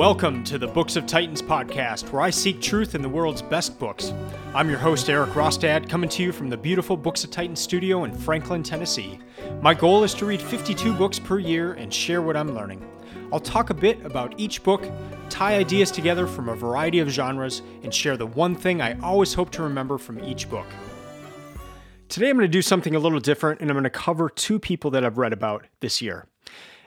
Welcome to the Books of Titans podcast, where I seek truth in the world's best books. I'm your host, Eric Rostad, coming to you from the beautiful Books of Titans studio in Franklin, Tennessee. My goal is to read 52 books per year and share what I'm learning. I'll talk a bit about each book, tie ideas together from a variety of genres, and share the one thing I always hope to remember from each book. Today I'm going to do something a little different, and I'm going to cover two people that I've read about this year.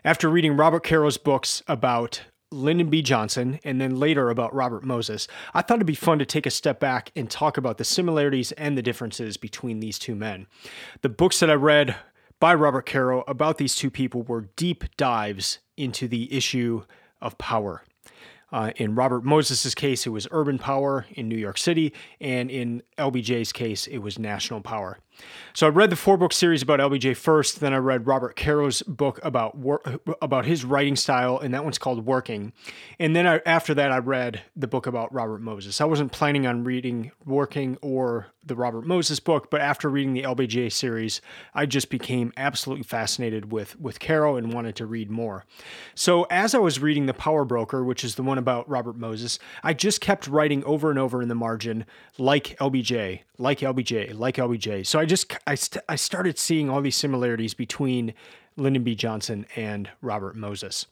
After reading Robert Caro's books about Lyndon B. Johnson, and then later about Robert Moses, I thought it'd be fun to take a step back and talk about the similarities and the differences between these two men. The books that I read by Robert Caro about these two people were deep dives into the issue of power. Uh, in Robert Moses' case, it was urban power in New York City, and in LBJ's case, it was national power. So I read the four book series about LBJ first, then I read Robert Caro's book about about his writing style, and that one's called Working. And then I, after that, I read the book about Robert Moses. I wasn't planning on reading Working or the Robert Moses book, but after reading the LBJ series, I just became absolutely fascinated with with Caro and wanted to read more. So as I was reading The Power Broker, which is the one about Robert Moses, I just kept writing over and over in the margin, like LBJ, like LBJ, like LBJ. So I just I, st- I started seeing all these similarities between Lyndon B. Johnson and Robert Moses.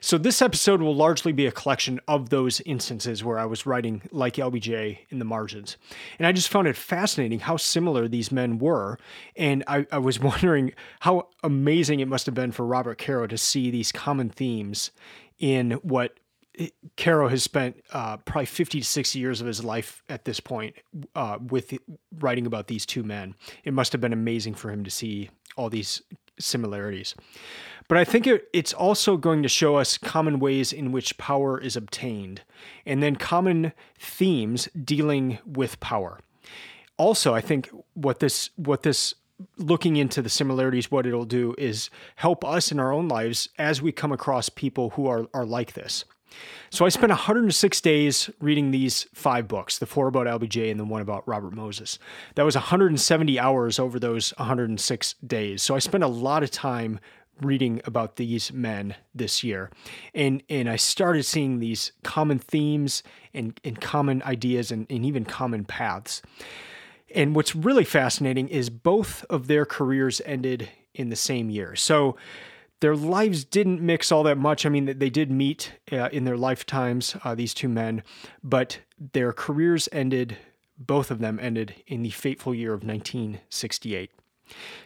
So this episode will largely be a collection of those instances where I was writing like LBJ in the margins. And I just found it fascinating how similar these men were. And I, I was wondering how amazing it must have been for Robert Caro to see these common themes in what Caro has spent uh, probably 50 to 60 years of his life at this point uh, with writing about these two men. It must have been amazing for him to see all these similarities. But I think it, it's also going to show us common ways in which power is obtained and then common themes dealing with power. Also, I think what this what this looking into the similarities what it'll do is help us in our own lives as we come across people who are are like this. So I spent 106 days reading these five books, the four about LBJ and the one about Robert Moses. That was 170 hours over those 106 days. So I spent a lot of time reading about these men this year. And and I started seeing these common themes and, and common ideas and, and even common paths. And what's really fascinating is both of their careers ended in the same year. So their lives didn't mix all that much. I mean, they did meet uh, in their lifetimes, uh, these two men, but their careers ended, both of them ended in the fateful year of 1968.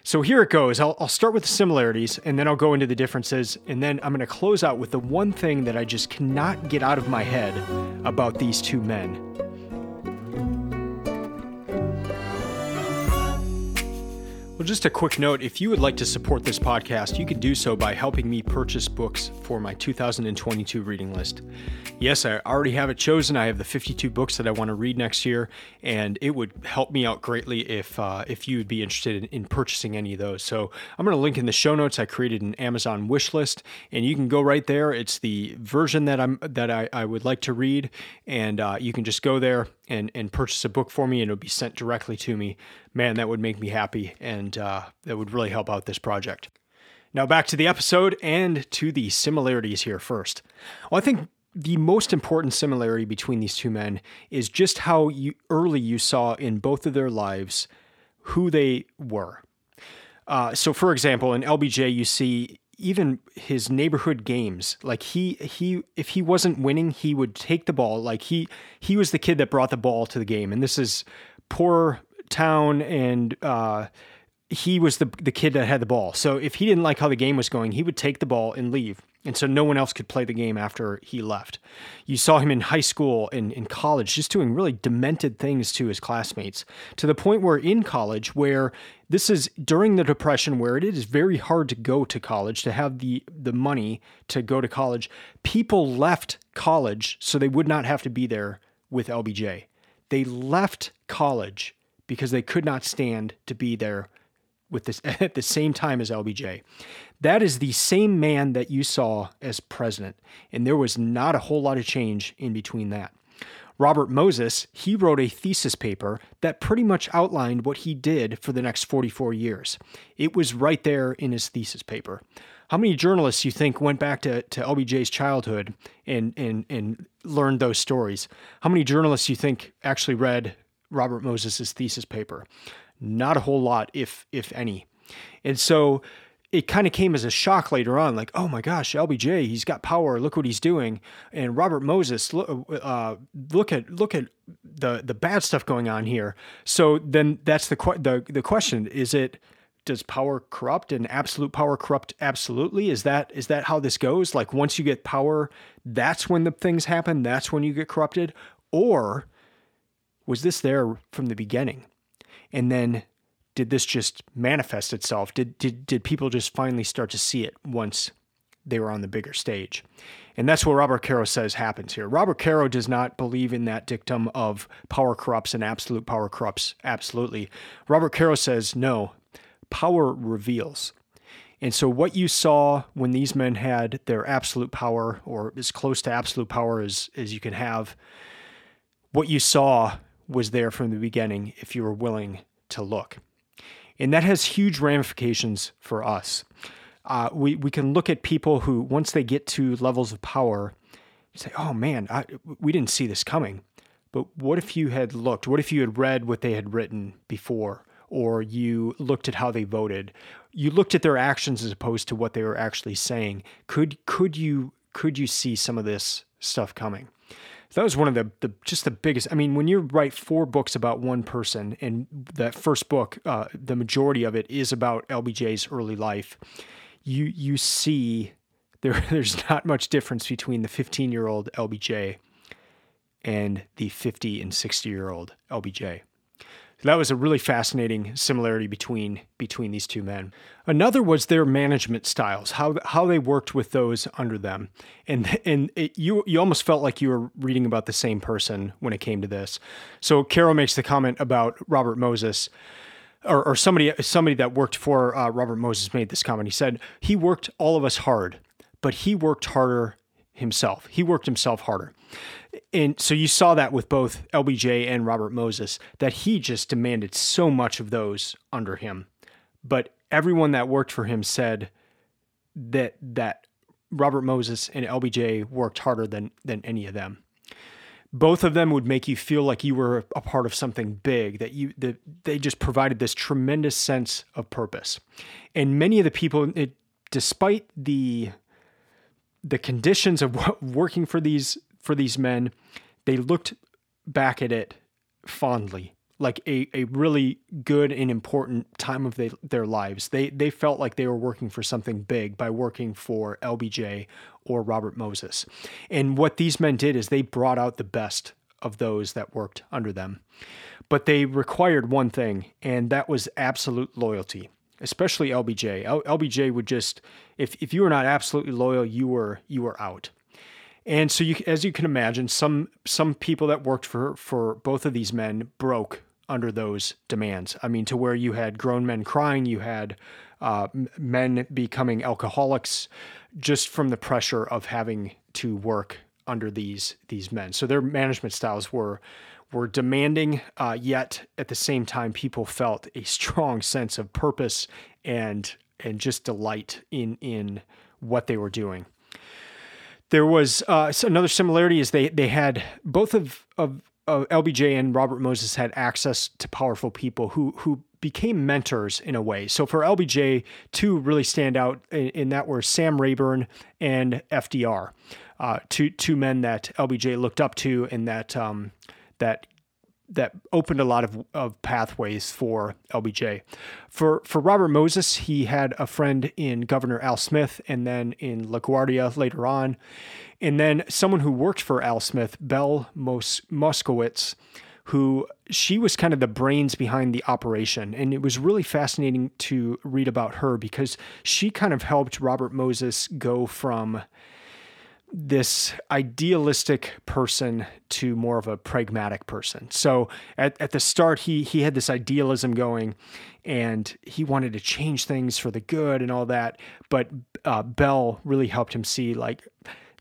So here it goes. I'll, I'll start with the similarities and then I'll go into the differences. And then I'm going to close out with the one thing that I just cannot get out of my head about these two men. Just a quick note if you would like to support this podcast, you can do so by helping me purchase books for my 2022 reading list. Yes, I already have it chosen. I have the 52 books that I want to read next year, and it would help me out greatly if uh, if you would be interested in, in, purchasing any of those. So I'm going to link in the show notes. I created an Amazon wish list, and you can go right there. It's the version that I'm that I, I would like to read, and uh, you can just go there and and purchase a book for me, and it would be sent directly to me man, that would make me happy and uh, that would really help out this project. Now, back to the episode and to the similarities here first. Well, I think the most important similarity between these two men is just how you, early you saw in both of their lives who they were. Uh, so, for example, in LBJ, you see even his neighborhood games like he he if he wasn't winning he would take the ball like he he was the kid that brought the ball to the game and this is poor town and uh, he was the the kid that had the ball. So if he didn't like how the game was going, he would take the ball and leave. And so no one else could play the game after he left. You saw him in high school and in college just doing really demented things to his classmates to the point where in college where this is during the depression where it is very hard to go to college to have the the money to go to college, people left college so they would not have to be there with LBJ. They left college because they could not stand to be there with this at the same time as LBJ. That is the same man that you saw as president, and there was not a whole lot of change in between that. Robert Moses, he wrote a thesis paper that pretty much outlined what he did for the next 44 years. It was right there in his thesis paper. How many journalists you think went back to, to LBJ's childhood and, and, and learned those stories? How many journalists you think actually read Robert Moses's thesis paper? Not a whole lot, if if any. And so it kind of came as a shock later on, like, oh my gosh, LBJ, he's got power. Look what he's doing. And Robert Moses, uh, look at look at the the bad stuff going on here. So then that's the the the question: Is it does power corrupt and absolute power corrupt absolutely? Is that is that how this goes? Like once you get power, that's when the things happen. That's when you get corrupted, or was this there from the beginning? And then did this just manifest itself? Did, did, did people just finally start to see it once they were on the bigger stage? And that's what Robert Caro says happens here. Robert Caro does not believe in that dictum of power corrupts and absolute power corrupts absolutely. Robert Caro says, no, power reveals. And so, what you saw when these men had their absolute power, or as close to absolute power as, as you can have, what you saw was there from the beginning if you were willing to look. And that has huge ramifications for us. Uh, we, we can look at people who, once they get to levels of power, say, oh man, I, we didn't see this coming. But what if you had looked? What if you had read what they had written before? Or you looked at how they voted? You looked at their actions as opposed to what they were actually saying. Could could you could you see some of this stuff coming? That was one of the, the just the biggest. I mean, when you write four books about one person, and that first book, uh, the majority of it is about LBJ's early life, you you see there there's not much difference between the 15 year old LBJ and the 50 and 60 year old LBJ. That was a really fascinating similarity between between these two men. Another was their management styles, how how they worked with those under them, and and it, you you almost felt like you were reading about the same person when it came to this. So Caro makes the comment about Robert Moses. Or, or somebody somebody that worked for uh, Robert Moses made this comment. He said he worked all of us hard, but he worked harder himself. He worked himself harder and so you saw that with both LBJ and Robert Moses that he just demanded so much of those under him. But everyone that worked for him said that that Robert Moses and LBJ worked harder than than any of them. Both of them would make you feel like you were a part of something big, that you that they just provided this tremendous sense of purpose. And many of the people it, despite the the conditions of working for these for these men, they looked back at it fondly, like a, a really good and important time of they, their lives. They they felt like they were working for something big by working for LBJ or Robert Moses. And what these men did is they brought out the best of those that worked under them. But they required one thing, and that was absolute loyalty especially LBJ. LBJ would just if if you were not absolutely loyal, you were you were out. And so, you, as you can imagine, some some people that worked for for both of these men broke under those demands. I mean, to where you had grown men crying, you had uh, men becoming alcoholics, just from the pressure of having to work under these these men. So their management styles were were demanding, uh, yet at the same time, people felt a strong sense of purpose and and just delight in in what they were doing. There was uh, another similarity is they they had both of of LBJ and Robert Moses had access to powerful people who who became mentors in a way. So for LBJ, two really stand out in, in that were Sam Rayburn and FDR, uh, two two men that LBJ looked up to and that um, that that opened a lot of, of pathways for LBJ. For for Robert Moses, he had a friend in Governor Al Smith, and then in LaGuardia later on, and then someone who worked for Al Smith, Belle Mos- Moskowitz, who she was kind of the brains behind the operation, and it was really fascinating to read about her because she kind of helped Robert Moses go from this idealistic person to more of a pragmatic person. So at, at the start, he he had this idealism going, and he wanted to change things for the good and all that. But uh, Belle really helped him see like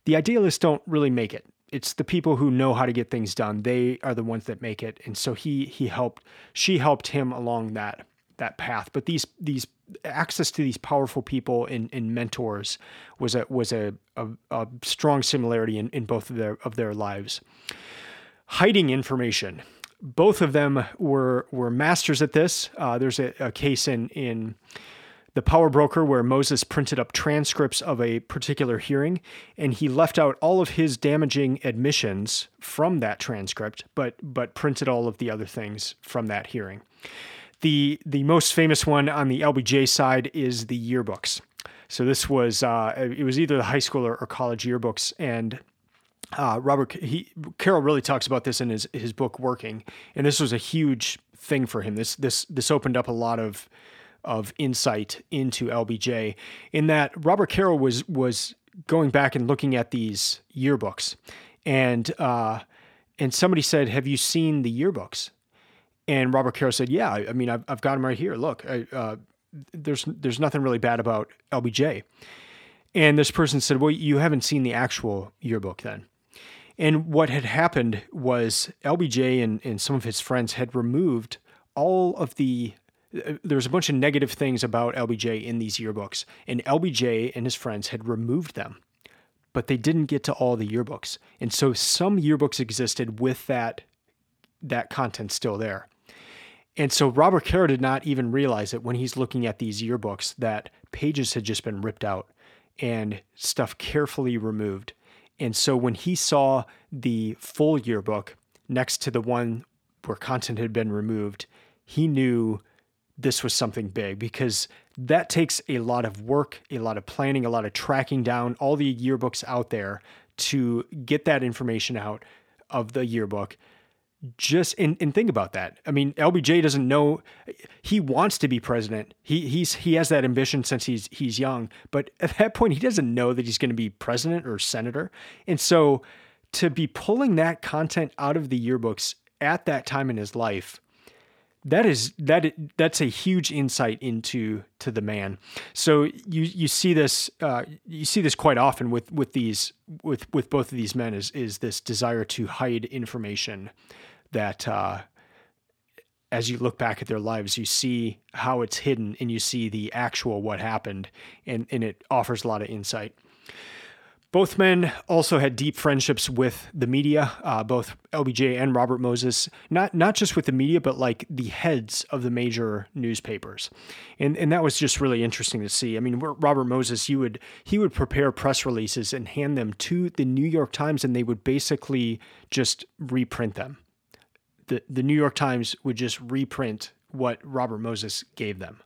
the idealists don't really make it. It's the people who know how to get things done. They are the ones that make it. And so he he helped she helped him along that that path. But these these access to these powerful people and, and mentors was a was a, a, a strong similarity in, in both of their of their lives. Hiding information. Both of them were were masters at this. Uh, there's a, a case in in the power broker where Moses printed up transcripts of a particular hearing and he left out all of his damaging admissions from that transcript but but printed all of the other things from that hearing. The the most famous one on the LBJ side is the yearbooks. So this was uh, it was either the high school or, or college yearbooks and uh, Robert he Caro really talks about this in his his book Working and this was a huge thing for him. This this this opened up a lot of of insight into LBJ in that Robert Caro was was going back and looking at these yearbooks and uh, and somebody said, "Have you seen the yearbooks?" And Robert Caro said, "Yeah, I, mean, I've, I've got him right here. Look, I, uh, there's there's nothing really bad about LBJ." And this person said, "Well, you haven't seen the actual yearbook then." And what had happened was LBJ and, and some of his friends had removed all of the there's a bunch of negative things about LBJ in these yearbooks, and LBJ and his friends had removed them, but they didn't get to all the yearbooks, and so some yearbooks existed with that that content still there. And so Robert Caro did not even realize it when he's looking at these yearbooks that pages had just been ripped out and stuff carefully removed. And so when he saw the full yearbook next to the one where content had been removed, he knew this was something big because that takes a lot of work, a lot of planning, a lot of tracking down all the yearbooks out there to get that information out of the yearbook. Just and, and think about that. I mean, LBJ doesn't know he wants to be president. He he's he has that ambition since he's he's young, but at that point he doesn't know that he's going to be president or senator. And so to be pulling that content out of the yearbooks at that time in his life that is that that's a huge insight into to the man. So you you see this uh, you see this quite often with with these with with both of these men is is this desire to hide information that uh, as you look back at their lives you see how it's hidden and you see the actual what happened and and it offers a lot of insight. Both men also had deep friendships with the media, uh, both LBJ and Robert Moses, not not just with the media, but like the heads of the major newspapers, and and that was just really interesting to see. I mean, Robert Moses, he would he would prepare press releases and hand them to the New York Times, and they would basically just reprint them. The The New York Times would just reprint what Robert Moses gave them.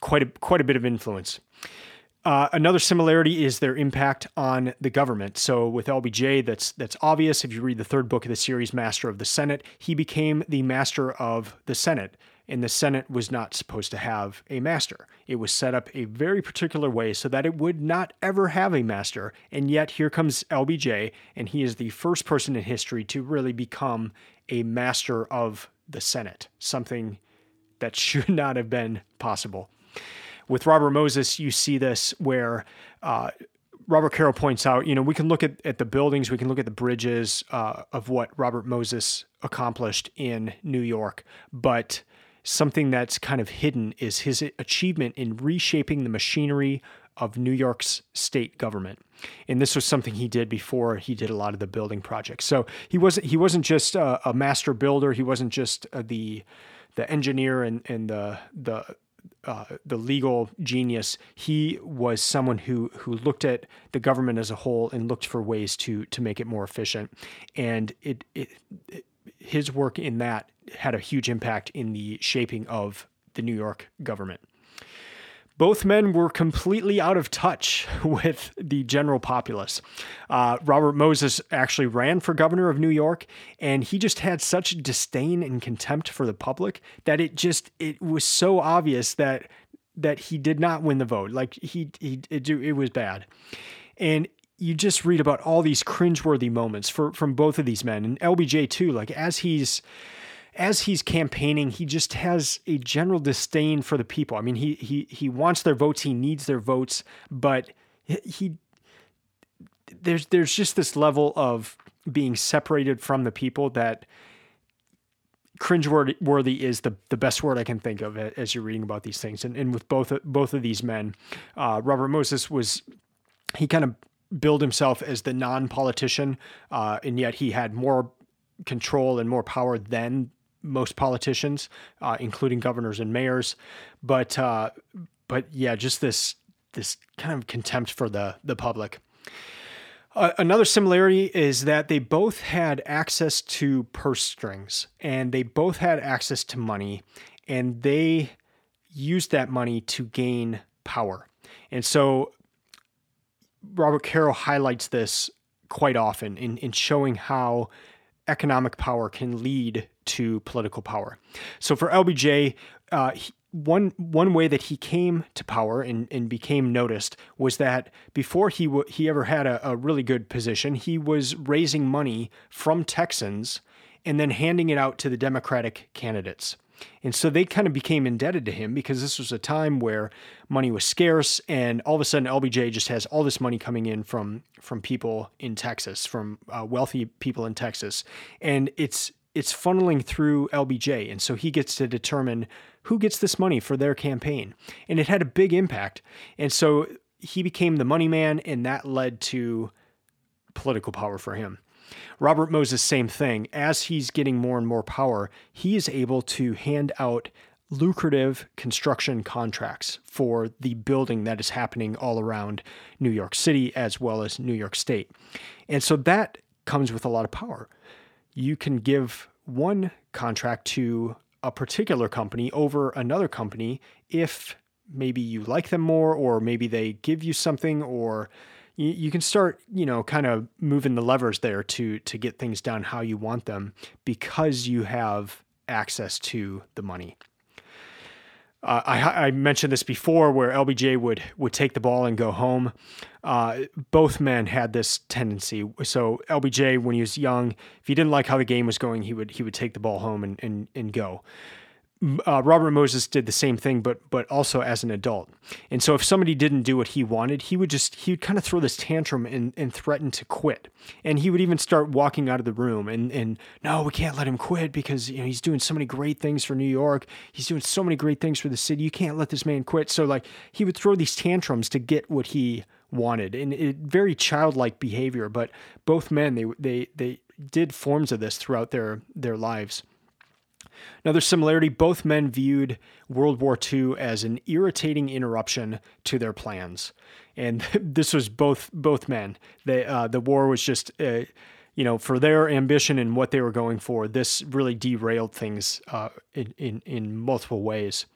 Quite a quite a bit of influence. Uh, another similarity is their impact on the government. So with LBJ, that's that's obvious. If you read the third book of the series, Master of the Senate, he became the master of the Senate, and the Senate was not supposed to have a master. It was set up a very particular way so that it would not ever have a master. And yet here comes LBJ, and he is the first person in history to really become a master of the Senate, something that should not have been possible. With Robert Moses, you see this where uh, Robert Caro points out, you know, we can look at, at the buildings, we can look at the bridges uh, of what Robert Moses accomplished in New York, but something that's kind of hidden is his achievement in reshaping the machinery of New York's state government. And this was something he did before he did a lot of the building projects. So he wasn't he wasn't just a, a master builder. He wasn't just uh, the the engineer and, and the the uh, the legal genius, he was someone who who looked at the government as a whole and looked for ways to to make it more efficient. And it, it, it his work in that had a huge impact in the shaping of the New York government. Both men were completely out of touch with the general populace. Uh, Robert Moses actually ran for governor of New York, and he just had such disdain and contempt for the public that it just it was so obvious that that he did not win the vote. Like he he it, it was bad, and you just read about all these cringeworthy moments for from both of these men and LBJ too. Like as he's as he's campaigning, he just has a general disdain for the people. I mean, he he he wants their votes, he needs their votes, but he there's there's just this level of being separated from the people that cringeworthy is the the best word I can think of as you're reading about these things. And and with both both of these men, uh, Robert Moses was he kind of billed himself as the non-politician, uh, and yet he had more control and more power than most politicians, uh, including governors and mayors. But uh, but yeah, just this this kind of contempt for the the public. Uh, another similarity is that they both had access to purse strings and they both had access to money and they used that money to gain power. And so Robert Caro highlights this quite often in, in showing how economic power can lead to political power. So for LBJ, uh, he, one one way that he came to power and, and became noticed was that before he w- he ever had a, a really good position, he was raising money from Texans and then handing it out to the Democratic candidates. And so they kind of became indebted to him because this was a time where money was scarce, and all of a sudden LBJ just has all this money coming in from from people in Texas, from uh, wealthy people in Texas, and it's it's funneling through LBJ, and so he gets to determine who gets this money for their campaign. And it had a big impact. And so he became the money man, and that led to political power for him. Robert Moses, same thing. As he's getting more and more power, he is able to hand out lucrative construction contracts for the building that is happening all around New York City as well as New York State. And so that comes with a lot of power. You can give one contract to a particular company over another company if maybe you like them more or maybe they give you something or you, you can start you know kind of moving the levers there to to get things done how you want them because you have access to the money uh, I, I, mentioned this before, where LBJ would would take the ball and go home. Uh, both men had this tendency. So LBJ, when he was young, if he didn't like how the game was going, he would he would take the ball home and and, and go uh, Robert Moses did the same thing, but but also as an adult. And so if somebody didn't do what he wanted, he would just he would kind of throw this tantrum and, and threaten to quit. And he would even start walking out of the room and and no, we can't let him quit because you know he's doing so many great things for New York. He's doing so many great things for the city. You can't let this man quit. So like he would throw these tantrums to get what he wanted, and it, very childlike behavior. But both men they they they did forms of this throughout their their lives. Another similarity both men viewed World War II as an irritating interruption to their plans. And this was both both men. They, uh, the war was just, uh, you know, for their ambition and what they were going for, this really derailed things uh, in, in, in multiple ways.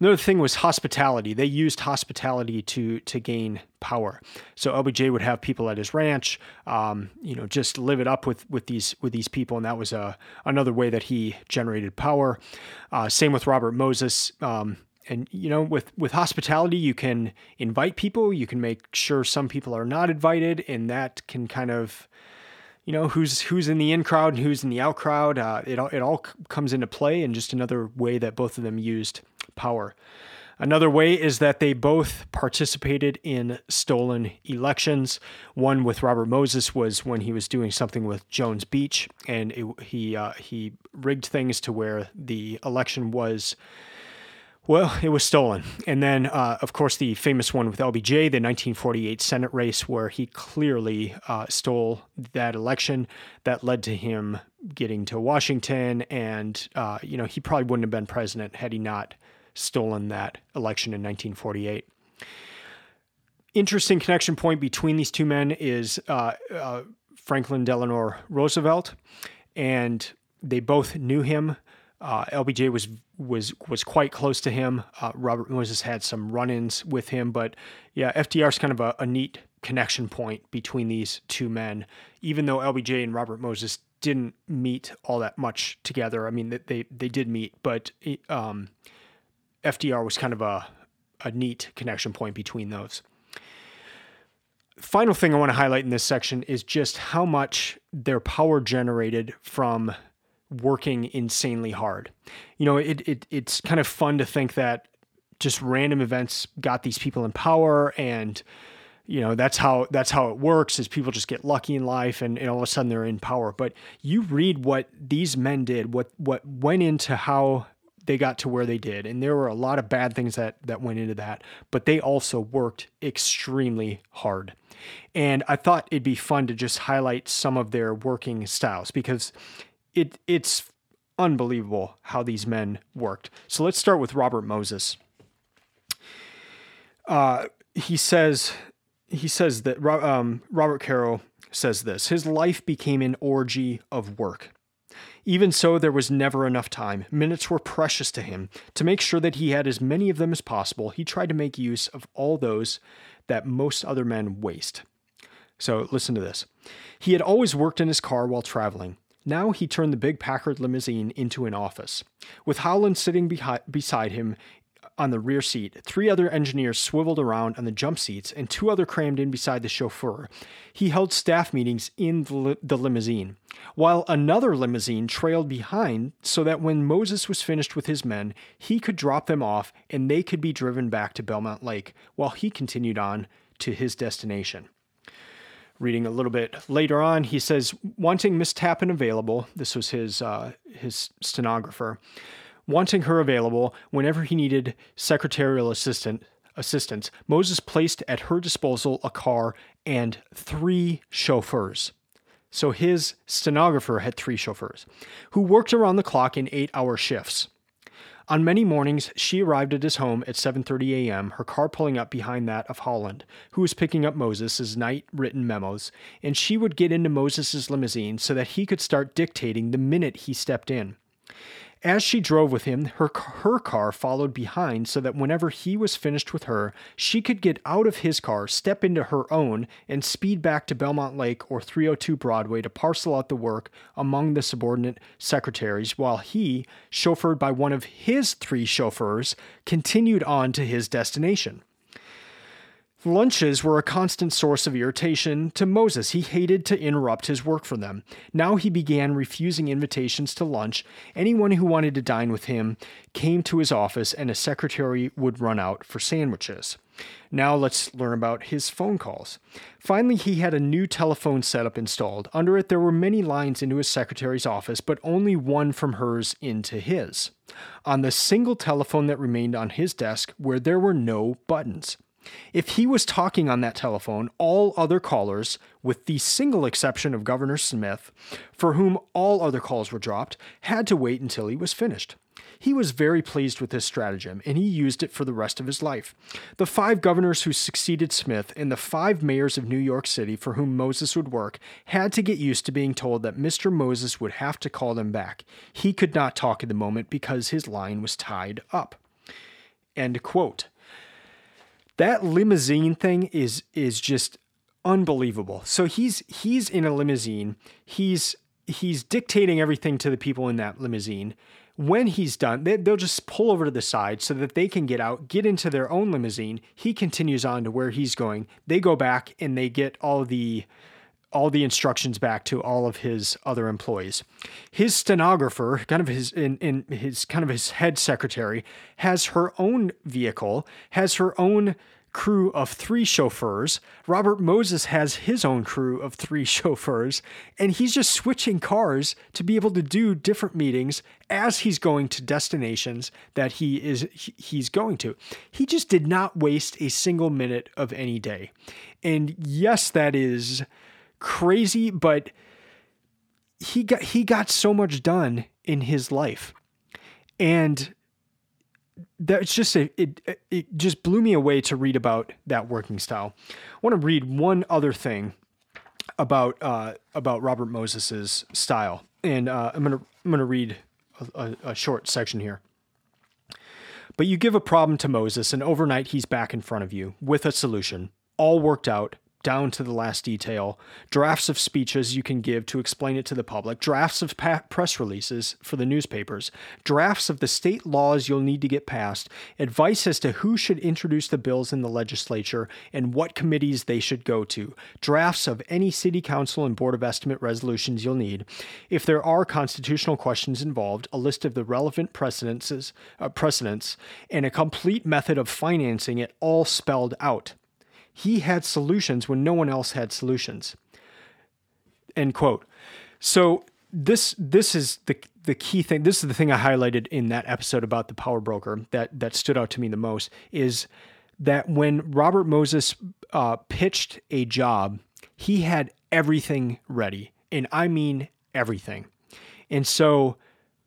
Another thing was hospitality. They used hospitality to to gain power. So LBJ would have people at his ranch, um, you know, just live it up with with these with these people, and that was a another way that he generated power. Uh, same with Robert Moses. Um, and you know with with hospitality you can invite people you can make sure some people are not invited and that can kind of you know who's who's in the in crowd and who's in the out crowd uh, it, all, it all comes into play and just another way that both of them used power. Another way is that they both participated in stolen elections. One with Robert Moses was when he was doing something with Jones Beach, and it, he uh, he rigged things to where the election was. Well, it was stolen. And then, uh, of course, the famous one with LBJ, the 1948 Senate race, where he clearly uh, stole that election. That led to him getting to Washington. And, uh, you know, he probably wouldn't have been president had he not stolen that election in 1948. Interesting connection point between these two men is uh, uh, Franklin Delano Roosevelt, and they both knew him. Uh, LBJ was was was quite close to him. Uh, Robert Moses had some run-ins with him, but yeah, FDR is kind of a, a neat connection point between these two men. Even though LBJ and Robert Moses didn't meet all that much together, I mean they they did meet, but um, FDR was kind of a, a neat connection point between those. Final thing I want to highlight in this section is just how much their power generated from working insanely hard. You know, it, it it's kind of fun to think that just random events got these people in power and you know that's how that's how it works is people just get lucky in life and, and all of a sudden they're in power but you read what these men did what what went into how they got to where they did. And there were a lot of bad things that that went into that but they also worked extremely hard. And i thought it'd be fun to just highlight some of their working styles because it it's unbelievable how these men worked. So let's start with robert moses. Uh, he says he says that um, Robert Caro says this his life became an orgy of work. Even so, there was never enough time. Minutes were precious to him. To make sure that he had as many of them as possible, he tried to make use of all those that most other men waste. So, listen to this. He had always worked in his car while traveling. Now he turned the big Packard limousine into an office. With Howland sitting behi- beside him on the rear seat, three other engineers swiveled around on the jump seats, and two other crammed in beside the chauffeur. He held staff meetings in the, li- the limousine, while another limousine trailed behind so that when Moses was finished with his men, he could drop them off and they could be driven back to Belmont Lake while he continued on to his destination. Reading a little bit later on, he says, wanting Miss Tappan available, this was his, uh, his stenographer, Wanting her available whenever he needed secretarial assistant assistance, Moses placed at her disposal a car and three chauffeurs. So his stenographer had three chauffeurs who worked around the clock in 8-hour shifts. On many mornings, she arrived at his home at 7:30 a.m., her car pulling up behind that of Howland, who was picking up Moses' night-written memos, and she would get into Moses' limousine so that he could start dictating the minute he stepped in. As she drove with him, her, her car followed behind so that whenever he was finished with her, she could get out of his car, step into her own, and speed back to Belmont Lake or 302 Broadway to parcel out the work among the subordinate secretaries, while he, chauffeured by one of his three chauffeurs, continued on to his destination. Lunches were a constant source of irritation to Moses. He hated to interrupt his work for them. Now he began refusing invitations to lunch. Anyone who wanted to dine with him came to his office, and a secretary would run out for sandwiches. Now let's learn about his phone calls. Finally, he had a new telephone setup installed. Under it, there were many lines into his secretary's office, but only one from hers into his. On the single telephone that remained on his desk, where there were no buttons. If he was talking on that telephone, all other callers, with the single exception of Governor Smith, for whom all other calls were dropped, had to wait until he was finished. He was very pleased with this stratagem, and he used it for the rest of his life. The five governors who succeeded Smith and the five mayors of New York City for whom Moses would work had to get used to being told that Mr. Moses would have to call them back. He could not talk at the moment because his line was tied up. End quote that limousine thing is is just unbelievable. So he's he's in a limousine. He's he's dictating everything to the people in that limousine. When he's done, they, they'll just pull over to the side so that they can get out, get into their own limousine. He continues on to where he's going. They go back and they get all the all the instructions back to all of his other employees. His stenographer, kind of his in, in his kind of his head secretary, has her own vehicle, has her own crew of three chauffeurs. Robert Moses has his own crew of three chauffeurs, and he's just switching cars to be able to do different meetings as he's going to destinations that he is he's going to. He just did not waste a single minute of any day. And yes, that is crazy, but he got he got so much done in his life. And that's just a, it it just blew me away to read about that working style. I want to read one other thing about uh, about Robert Moses's style, and uh, I'm gonna I'm gonna read a, a, a short section here. But you give a problem to Moses, and overnight he's back in front of you with a solution, all worked out, down to the last detail, drafts of speeches you can give to explain it to the public, drafts of pa- press releases for the newspapers, drafts of the state laws you'll need to get passed, advice as to who should introduce the bills in the legislature and what committees they should go to, drafts of any city council and board of estimate resolutions you'll need. If there are constitutional questions involved, a list of the relevant precedences, uh, precedents and a complete method of financing it all spelled out. He had solutions when no one else had solutions. End quote. So this this is the the key thing. This is the thing I highlighted in that episode about the power broker that that stood out to me the most is that when Robert Moses uh, pitched a job, he had everything ready, and I mean everything. And so,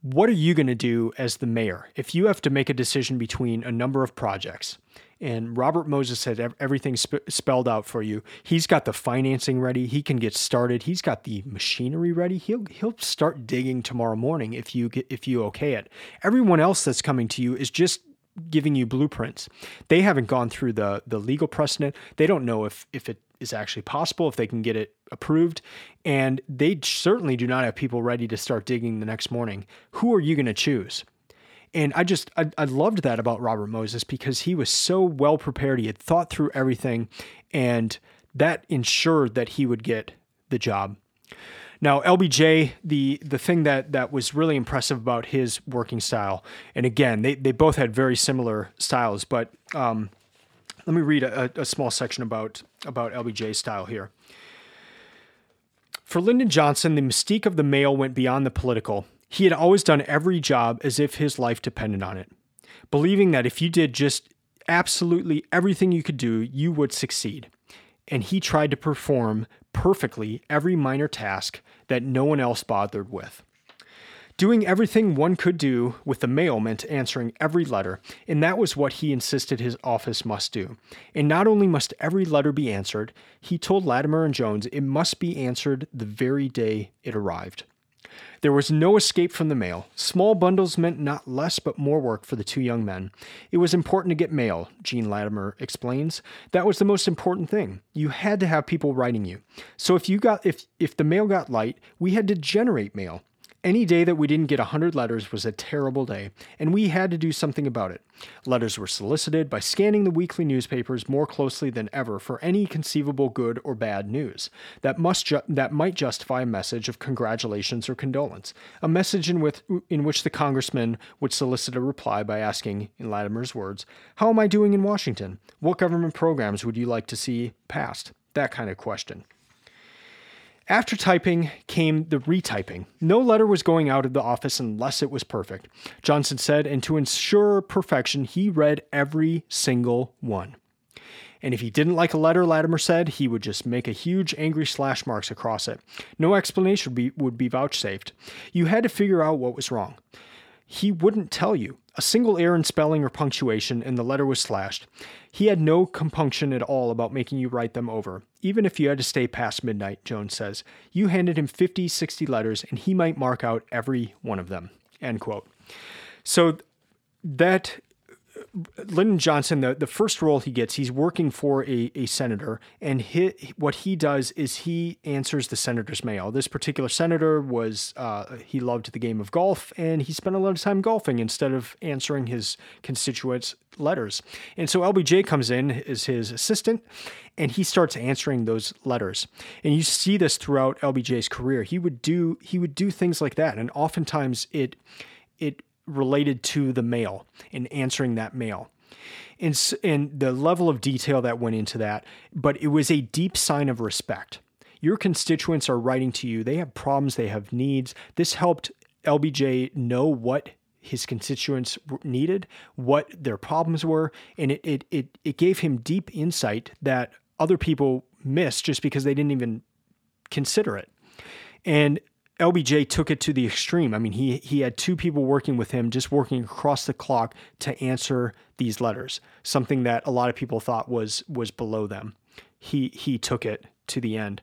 what are you going to do as the mayor if you have to make a decision between a number of projects? And Robert Moses had everything sp- spelled out for you. He's got the financing ready. He can get started. He's got the machinery ready. He'll he'll start digging tomorrow morning if you get, if you okay it. Everyone else that's coming to you is just giving you blueprints. They haven't gone through the the legal precedent. They don't know if if it is actually possible, if they can get it approved, and they certainly do not have people ready to start digging the next morning. Who are you going to choose? And I just, I, I loved that about Robert Moses because he was so well prepared. He had thought through everything, and that ensured that he would get the job. Now, LBJ, the the thing that that was really impressive about his working style, and again, they, they both had very similar styles, but um, let me read a, a small section about about LBJ's style here. For Lyndon Johnson, the mystique of the mail went beyond the political he had always done every job as if his life depended on it, believing that if you did just absolutely everything you could do, you would succeed. And he tried to perform perfectly every minor task that no one else bothered with. Doing everything one could do with the mail meant answering every letter, and that was what he insisted his office must do. And not only must every letter be answered, he told Latimer and Jones it must be answered the very day it arrived. There was no escape from the mail. Small bundles meant not less but more work for the two young men. It was important to get mail, Gene Latimer explains. That was the most important thing. You had to have people writing you. So if you got if if the mail got light, we had to generate mail. Any day that we didn't get 100 letters was a terrible day, and we had to do something about it. Letters were solicited by scanning the weekly newspapers more closely than ever for any conceivable good or bad news that must ju- that might justify a message of congratulations or condolence, a message in, with, in which the congressman would solicit a reply by asking, in Latimer's words, "How am I doing in Washington? What government programs would you like to see passed?" That kind of question. After typing came the retyping. No letter was going out of the office unless it was perfect, Johnson said, and to ensure perfection, he read every single one. And if he didn't like a letter, Latimer said, he would just make a huge angry slash marks across it. No explanation would be, would be vouchsafed. You had to figure out what was wrong. He wouldn't tell you. A single error in spelling or punctuation, and the letter was slashed. He had no compunction at all about making you write them over, even if you had to stay past midnight, Jones says. You handed him 50, 60 letters, and he might mark out every one of them. End quote. So that Lyndon Johnson, the, the first role he gets, he's working for a, a senator, and he, what he does is he answers the senator's mail. This particular senator was, uh, he loved the game of golf, and he spent a lot of time golfing instead of answering his constituents' letters. And so LBJ comes in as his assistant, and he starts answering those letters. And you see this throughout LBJ's career. He would do he would do things like that, and oftentimes it it related to the mail and answering that mail. And, and the level of detail that went into that, but it was a deep sign of respect. Your constituents are writing to you, they have problems, they have needs. This helped LBJ know what his constituents needed, what their problems were, and it, it, it, it gave him deep insight that other people missed just because they didn't even consider it. And LBJ took it to the extreme. I mean, he he had two people working with him, just working across the clock to answer these letters. Something that a lot of people thought was was below them. He he took it to the end.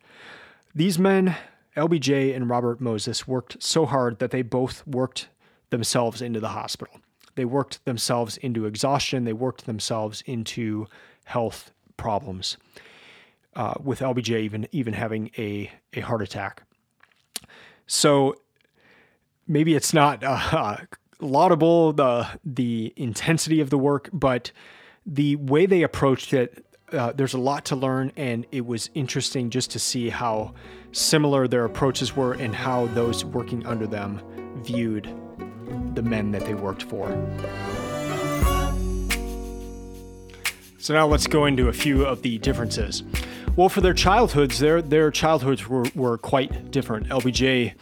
These men, LBJ and Robert Moses, worked so hard that they both worked themselves into the hospital. They worked themselves into exhaustion. They worked themselves into health problems. Uh, with LBJ even even having a a heart attack. So maybe it's not uh, laudable the the intensity of the work, but the way they approached it, uh, there's a lot to learn, and it was interesting just to see how similar their approaches were and how those working under them viewed the men that they worked for. So now let's go into a few of the differences. Well, for their childhoods, their their childhoods were, were quite different. LBJ,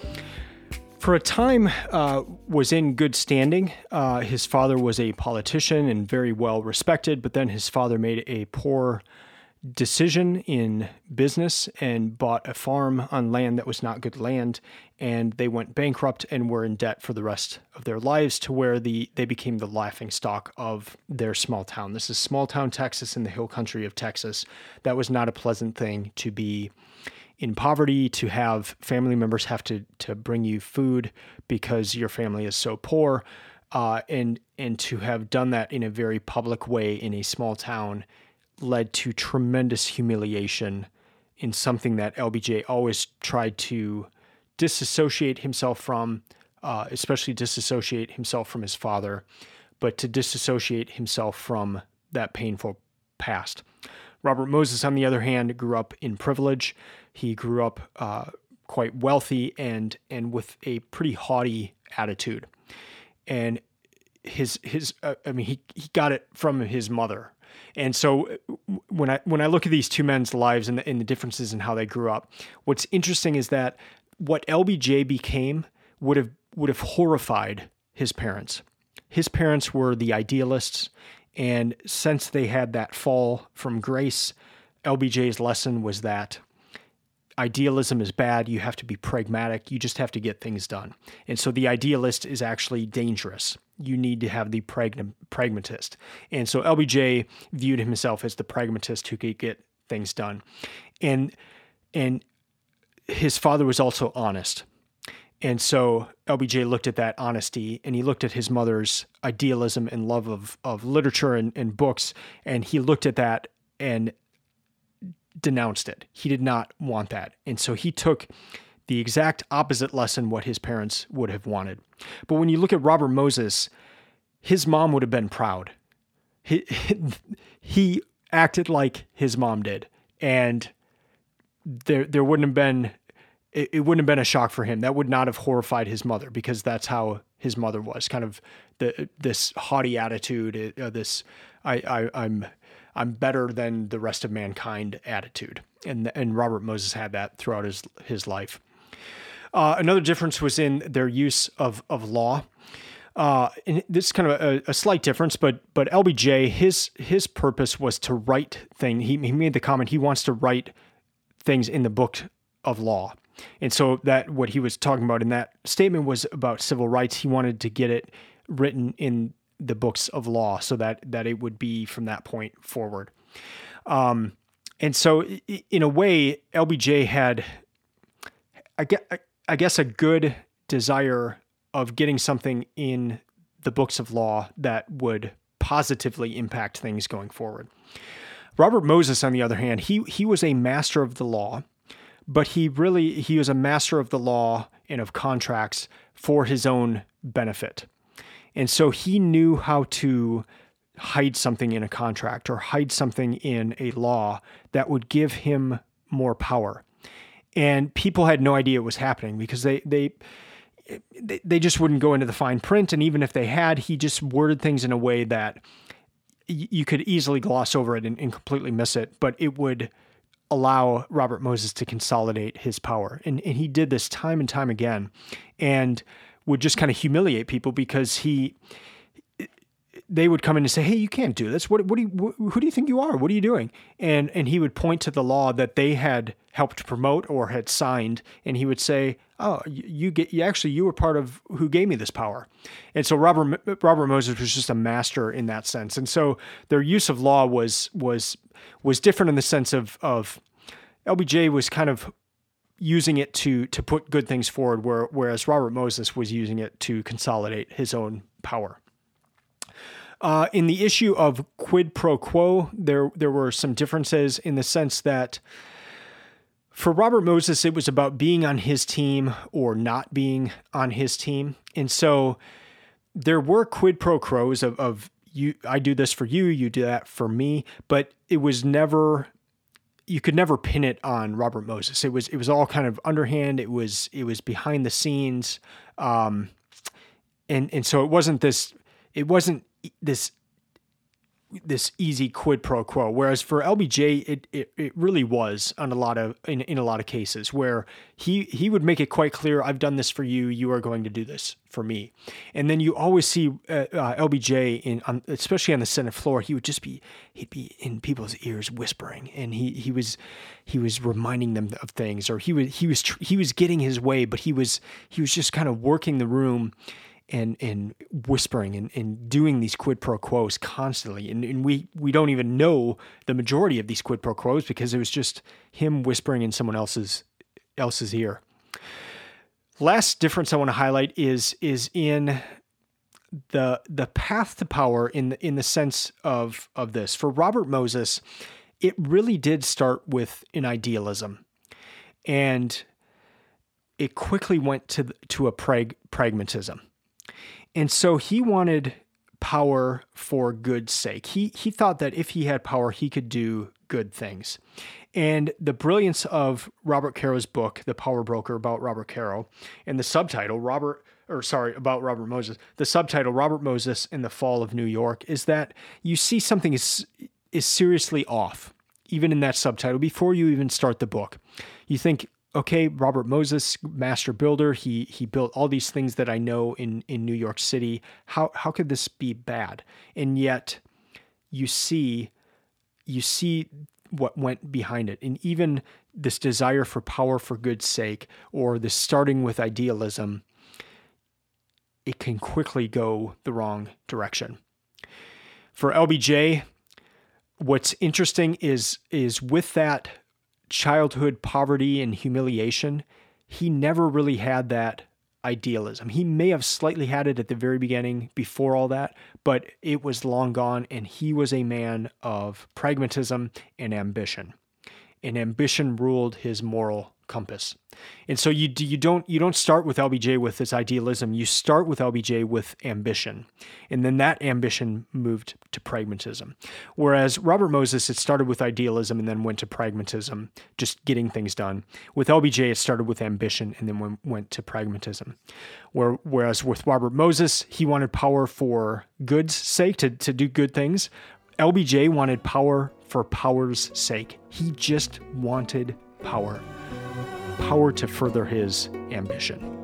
for a time, uh, was in good standing. Uh, his father was a politician and very well respected, but then his father made a poor decision in business and bought a farm on land that was not good land and they went bankrupt and were in debt for the rest of their lives to where the they became the laughing stock of their small town. This is small town texas in the hill country of texas. That was not a pleasant thing to be in poverty to have family members have to to bring you food because your family is so poor uh, and and to have done that in a very public way in a small town led to tremendous humiliation in something that LBJ always tried to disassociate himself from, uh, especially disassociate himself from his father, but to disassociate himself from that painful past. Robert Moses, on the other hand, grew up in privilege. He grew up uh, quite wealthy and and with a pretty haughty attitude, and his his uh, I mean he he got it from his mother and so uh, when I when I look at these two men's lives and the, and the differences in how they grew up, what's interesting is that what LBJ became would have would have horrified his parents. His parents were the idealists, and since they had that fall from grace, LBJ's lesson was that idealism is bad. You have to be pragmatic. You just have to get things done. And so the idealist is actually dangerous. You need to have the pragmatist. And so LBJ viewed himself as the pragmatist who could get things done. And and his father was also honest. And so LBJ looked at that honesty and he looked at his mother's idealism and love of, of literature and, and books. And he looked at that and denounced it. He did not want that. And so he took the exact opposite lesson what his parents would have wanted. But when you look at Robert Moses, his mom would have been proud. He, he acted like his mom did. And there there wouldn't have been it, it wouldn't have been a shock for him. That would not have horrified his mother because that's how his mother was. Kind of the this haughty attitude, uh, this I, I I'm I'm better than the rest of mankind attitude. And, and Robert Moses had that throughout his, his life. Uh, another difference was in their use of, of law. Uh, and this is kind of a, a, slight difference, but but LBJ his his purpose was to write thing. He he made the comment he wants to write things in the book of law, and so that what he was talking about in that statement was about civil rights. He wanted to get it written in the books of law so that that it would be from that point forward. Um, and so, in a way, LBJ had, I guess, a good desire of getting something in the books of law that would positively impact things going forward. Robert Moses, on the other hand, he he was a master of the law, but he really he was a master of the law and of contracts for his own benefit. And so he knew how to hide something in a contract or hide something in a law that would give him more power. And people had no idea it was happening because they they they just wouldn't go into the fine print. And even if they had he just worded things in a way that you could easily gloss over it and, and completely miss it. But it would allow Robert Moses to consolidate his power. And, and he did this time and time again. And would just kind of humiliate people because he they would come in and say, "Hey, you can't do this. What what do you who do you think you are? What are you doing?" And and he would point to the law that they had helped promote or had signed, and he would say, "Oh, you get you actually you were part of who gave me this power." And so Robert Robert Moses was just a master in that sense. And so their use of law was was was different in the sense of of LBJ was kind of using it to to put good things forward, where, whereas Robert Moses was using it to consolidate his own power. Uh, in the issue of quid pro quo, there there were some differences in the sense that for Robert Moses, it was about being on his team or not being on his team, and so there were quid pro quos of, of you. I do this for you, you do that for me, but it was never you could never pin it on Robert Moses. It was it was all kind of underhand. It was it was behind the scenes, um, and and so it wasn't this it wasn't this this easy quid pro quo. Whereas for LBJ, it, it, it really was on a lot of in, in a lot of cases where he he would make it quite clear, I've done this for you, you are going to do this for me. And then you always see uh, uh, LBJ in on, especially on the Senate floor, he would just be he'd be in people's ears whispering, and he he was he was reminding them of things, or he was he was he was getting his way, but he was he was just kind of working the room and and whispering and, and doing these quid pro quos constantly. And, and we we don't even know the majority of these quid pro quos because it was just him whispering in someone else's else's ear. Last difference I want to highlight is is in the the path to power in the, in the sense of of this. For Robert Moses, it really did start with an idealism. And it quickly went to to a prag, pragmatism. And so he wanted power for good's sake. He he thought that if he had power, he could do good things. And the brilliance of Robert Caro's book, The Power Broker, about Robert Caro, and the subtitle, Robert or sorry, about Robert Moses, the subtitle, Robert Moses and the Fall of New York, is that you see something is is seriously off, even in that subtitle, before you even start the book. You think, okay, Robert Moses, master builder, he he built all these things that I know in in New York City. How how could this be bad? And yet you see you see what went behind it. And even this desire for power for good sake or this starting with idealism it can quickly go the wrong direction. For LBJ, what's interesting is is with that childhood poverty and humiliation, he never really had that idealism. He may have slightly had it at the very beginning before all that, but it was long gone, and he was a man of pragmatism and ambition. And ambition ruled his moral compass. And so you you don't you don't start with LBJ with this idealism. You start with LBJ with ambition, and then that ambition moved to pragmatism. Whereas Robert Moses, it started with idealism and then went to pragmatism, just getting things done. With LBJ, it started with ambition and then went, to pragmatism. Where, whereas with Robert Moses, he wanted power for good's sake to to do good things. LBJ wanted power for power's sake. He just wanted power power to further his ambition.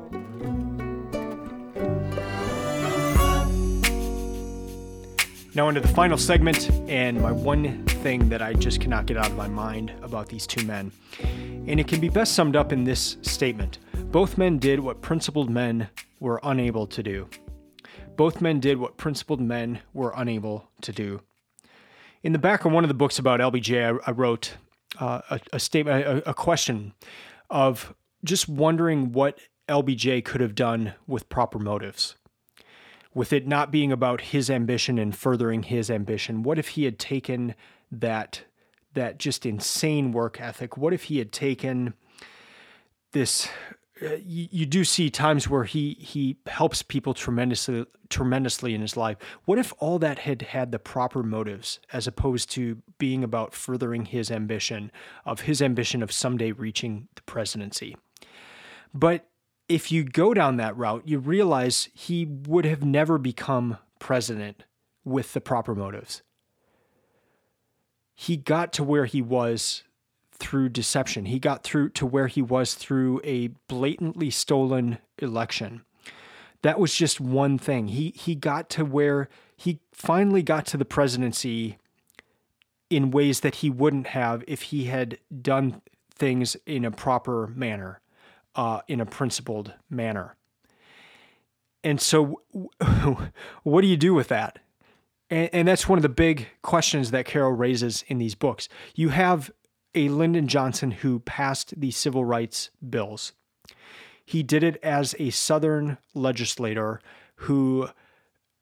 Now, into the final segment, and my one thing that I just cannot get out of my mind about these two men. And it can be best summed up in this statement Both men did what principled men were unable to do. Both men did what principled men were unable to do. In the back of one of the books about LBJ, I, I wrote uh, a, a, statement, a, a question of just wondering what LBJ could have done with proper motives. With it not being about his ambition and furthering his ambition, what if he had taken that that just insane work ethic? What if he had taken this uh, you, you, do see times where he he helps people tremendously tremendously in his life. What if all that had had the proper motives as opposed to being about furthering his ambition of his ambition of someday reaching the presidency? But if you go down that route, you realize he would have never become president with the proper motives. He got to where he was through deception. He got through to where he was through a blatantly stolen election. That was just one thing. He he got to where he finally got to the presidency in ways that he wouldn't have if he had done things in a proper manner, uh, in a principled manner. And so, what do you do with that? And, and that's one of the big questions that Caro raises in these books. You have a Lyndon Johnson who passed the civil rights bills. He did it as a Southern legislator who,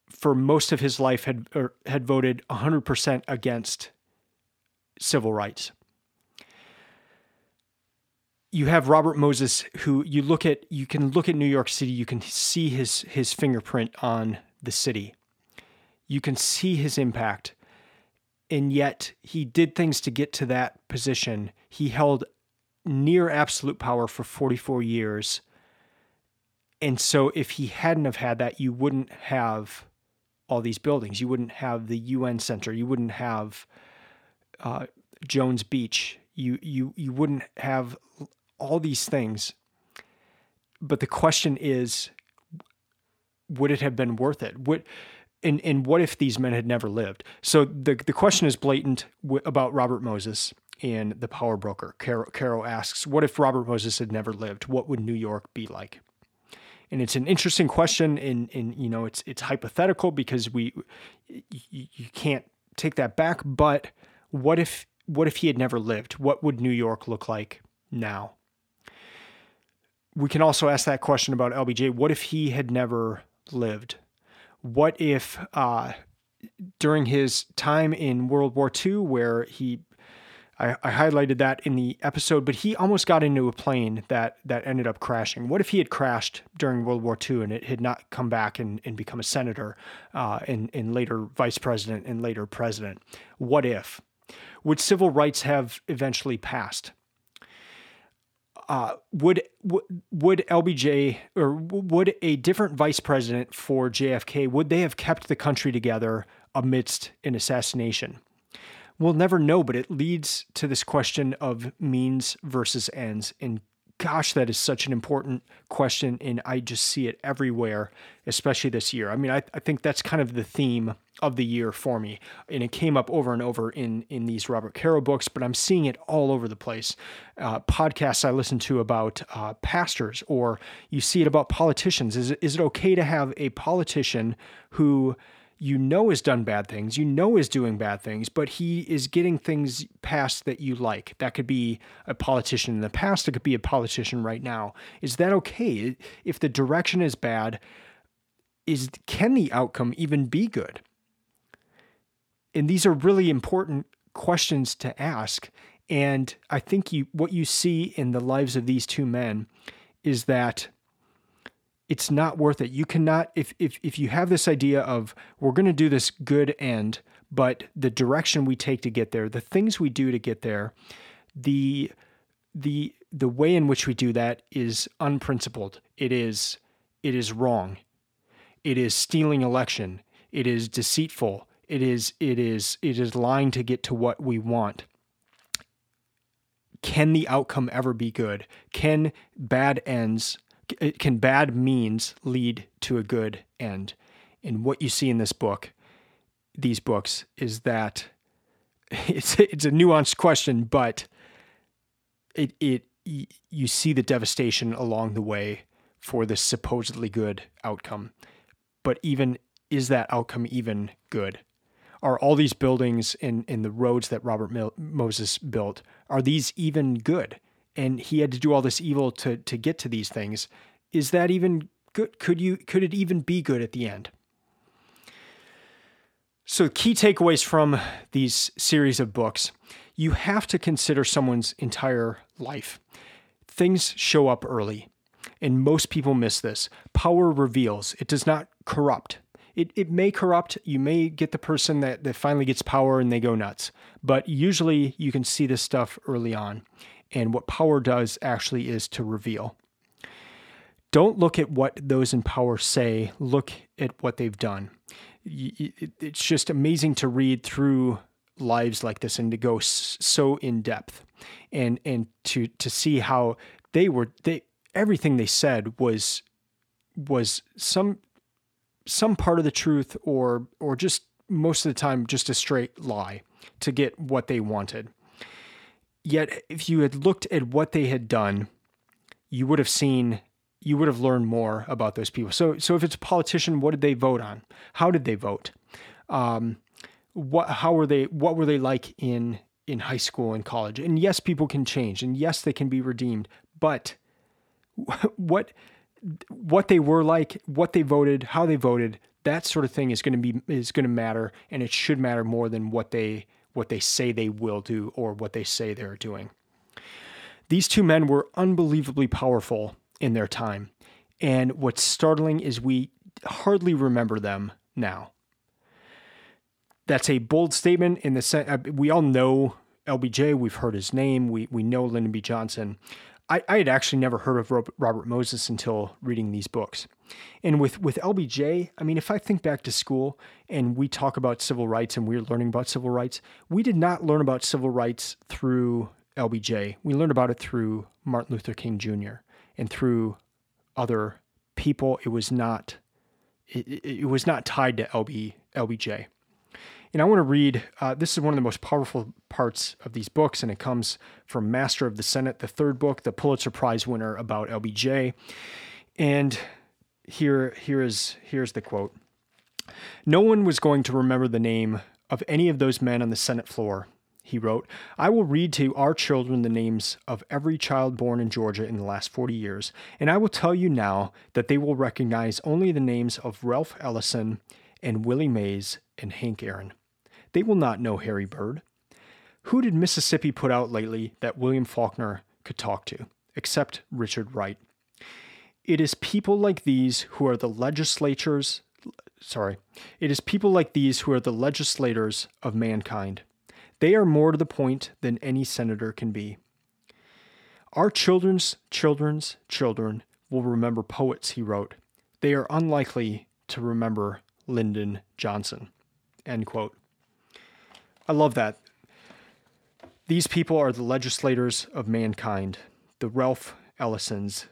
for most of his life, had er, had voted 100% against civil rights. You have Robert Moses, who you look at. You can look at New York City. You can see his his fingerprint on the city. You can see his impact and yet he did things to get to that position. He held near absolute power for 44 years. And so if he hadn't have had that, you wouldn't have all these buildings. You wouldn't have the UN Center. You wouldn't have uh, Jones Beach. You you you wouldn't have all these things. But the question is, would it have been worth it? Would and and what if these men had never lived? So the the question is blatant w- about Robert Moses and the power broker. Caro, Caro asks, what if Robert Moses had never lived? What would New York be like? And it's an interesting question, and and you know it's it's hypothetical because we you, you can't take that back. But what if what if he had never lived? What would New York look like now? We can also ask that question about LBJ. What if he had never lived? What if uh, during his time in World War II, where he I, I, highlighted that in the episode, but he almost got into a plane that that ended up crashing. What if he had crashed during World War II and it had not come back and, and become a senator uh, and, and later vice president and later president? What if? Would civil rights have eventually passed? Uh, would would LBJ or would a different vice president for JFK would they have kept the country together amidst an assassination? We'll never know, but it leads to this question of means versus ends. And gosh, that is such an important question. And I just see it everywhere, especially this year. I mean, I, I think that's kind of the theme of the year for me. And it came up over and over in, in these Robert Caro books, but I'm seeing it all over the place. Uh, podcasts I listen to about uh, pastors, or you see it about politicians. Is is it okay to have a politician who you know has done bad things, you know is doing bad things, but he is getting things passed that you like. That could be a politician in the past, it could be a politician right now. Is that okay? If the direction is bad, is can the outcome even be good? And these are really important questions to ask. And I think you what you see in the lives of these two men is that it's not worth it. You cannot if if if you have this idea of we're going to do this good end, but the direction we take to get there, the things we do to get there, the the the way in which we do that is unprincipled. It is it is wrong. It is stealing election. It is deceitful. It is it is it is lying to get to what we want. Can the outcome ever be good? Can bad ends Uh, can bad means lead to a good end? And what you see in this book, these books, is that it's it's a nuanced question, but it it you see the devastation along the way for this supposedly good outcome. But even is that outcome even good? Are all these buildings and, and the roads that Robert Mil- Moses built, are these even good? And he had to do all this evil to to get to these things is that even good? Could you could it even be good at the end? So key takeaways from these series of books you have to consider someone's entire life. Things show up early and most people miss this. Power reveals. It does not corrupt. It, it may corrupt. You may get the person that, that finally gets power and they go nuts. But usually you can see this stuff early on and what power does actually is to reveal. Don't look at what those in power say, look at what they've done. It's just amazing to read through lives like this and to go so in depth and and to to see how they were they everything they said was was some some part of the truth or or just most of the time just a straight lie to get what they wanted. Yet, if you had looked at what they had done, you would have seen, you would have learned more about those people. So, so if it's a politician, what did they vote on? How did they vote? Um, what, how were they? What were they like in in high school and college? And yes, people can change, and yes, they can be redeemed. But what what they were like, what they voted, how they voted, that sort of thing is going to be is going to matter, and it should matter more than what they what they say they will do or what they say they're doing. These two men were unbelievably powerful in their time, and what's startling is we hardly remember them now. That's a bold statement in the sense uh, we all know LBJ, we've heard his name, we, we know Lyndon B. Johnson. I, I had actually never heard of Robert Moses until reading these books. And with, with LBJ, I mean, if I think back to school and we talk about civil rights and we're learning about civil rights, we did not learn about civil rights through LBJ. We learned about it through Martin Luther King Jr. and through other people. It was not it, it was not tied to LB LBJ. And I want to read, uh, this is one of the most powerful parts of these books, and it comes from Master of the Senate, the third book, the Pulitzer Prize winner about LBJ. And here, here is, here's the quote No one was going to remember the name of any of those men on the Senate floor. He wrote, I will read to our children the names of every child born in Georgia in the last 40 years, and I will tell you now that they will recognize only the names of Ralph Ellison and Willie Mays and Hank Aaron. They will not know Harry Byrd. Who did Mississippi put out lately that William Faulkner could talk to, except Richard Wright? It is people like these who are the legislatures, sorry, it is people like these who are the legislators of mankind. They are more to the point than any senator can be. Our children's children's children will remember poets, he wrote. They are unlikely to remember Lyndon Johnson. End quote. I love that. These people are the legislators of mankind, the Ralph Ellisons,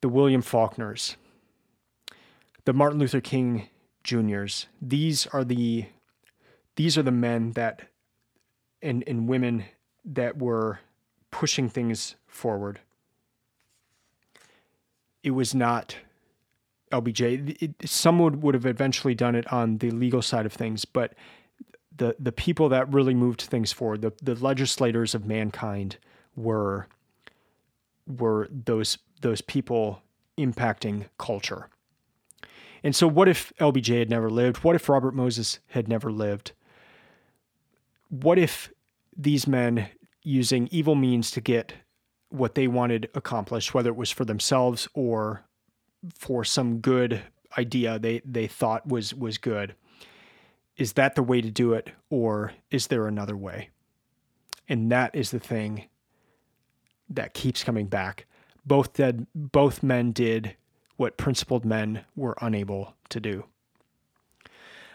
the William Faulkners, the Martin Luther King Juniors. These are the these are the men that and, and women that were pushing things forward. It was not LBJ. It, some would, would have eventually done it on the legal side of things, but the the people that really moved things forward, the the legislators of mankind were were those those people impacting culture. And so what if LBJ had never lived? What if Robert Moses had never lived? What if these men using evil means to get what they wanted accomplished, whether it was for themselves or for some good idea they, they thought was was good, is that the way to do it or is there another way? And that is the thing that keeps coming back. Both dead, both men did what principled men were unable to do.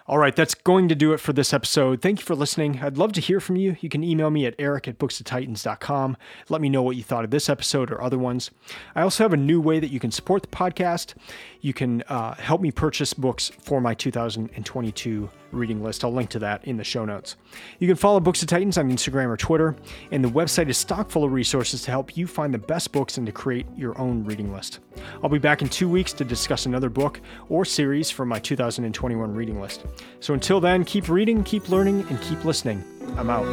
All right, that's going to do it for this episode. Thank you for listening. I'd love to hear from you. You can email me at eric at booksofTitans.com. Let me know what you thought of this episode or other ones. I also have a new way that you can support the podcast. You can uh, help me purchase books for my 2022 reading list. I'll link to that in the show notes. You can follow Books of Titans on Instagram or Twitter, and the website is stock full of resources to help you find the best books and to create your own reading list. I'll be back in two weeks to discuss another book or series from my 2021 reading list. So until then, keep reading, keep learning, and keep listening. I'm out.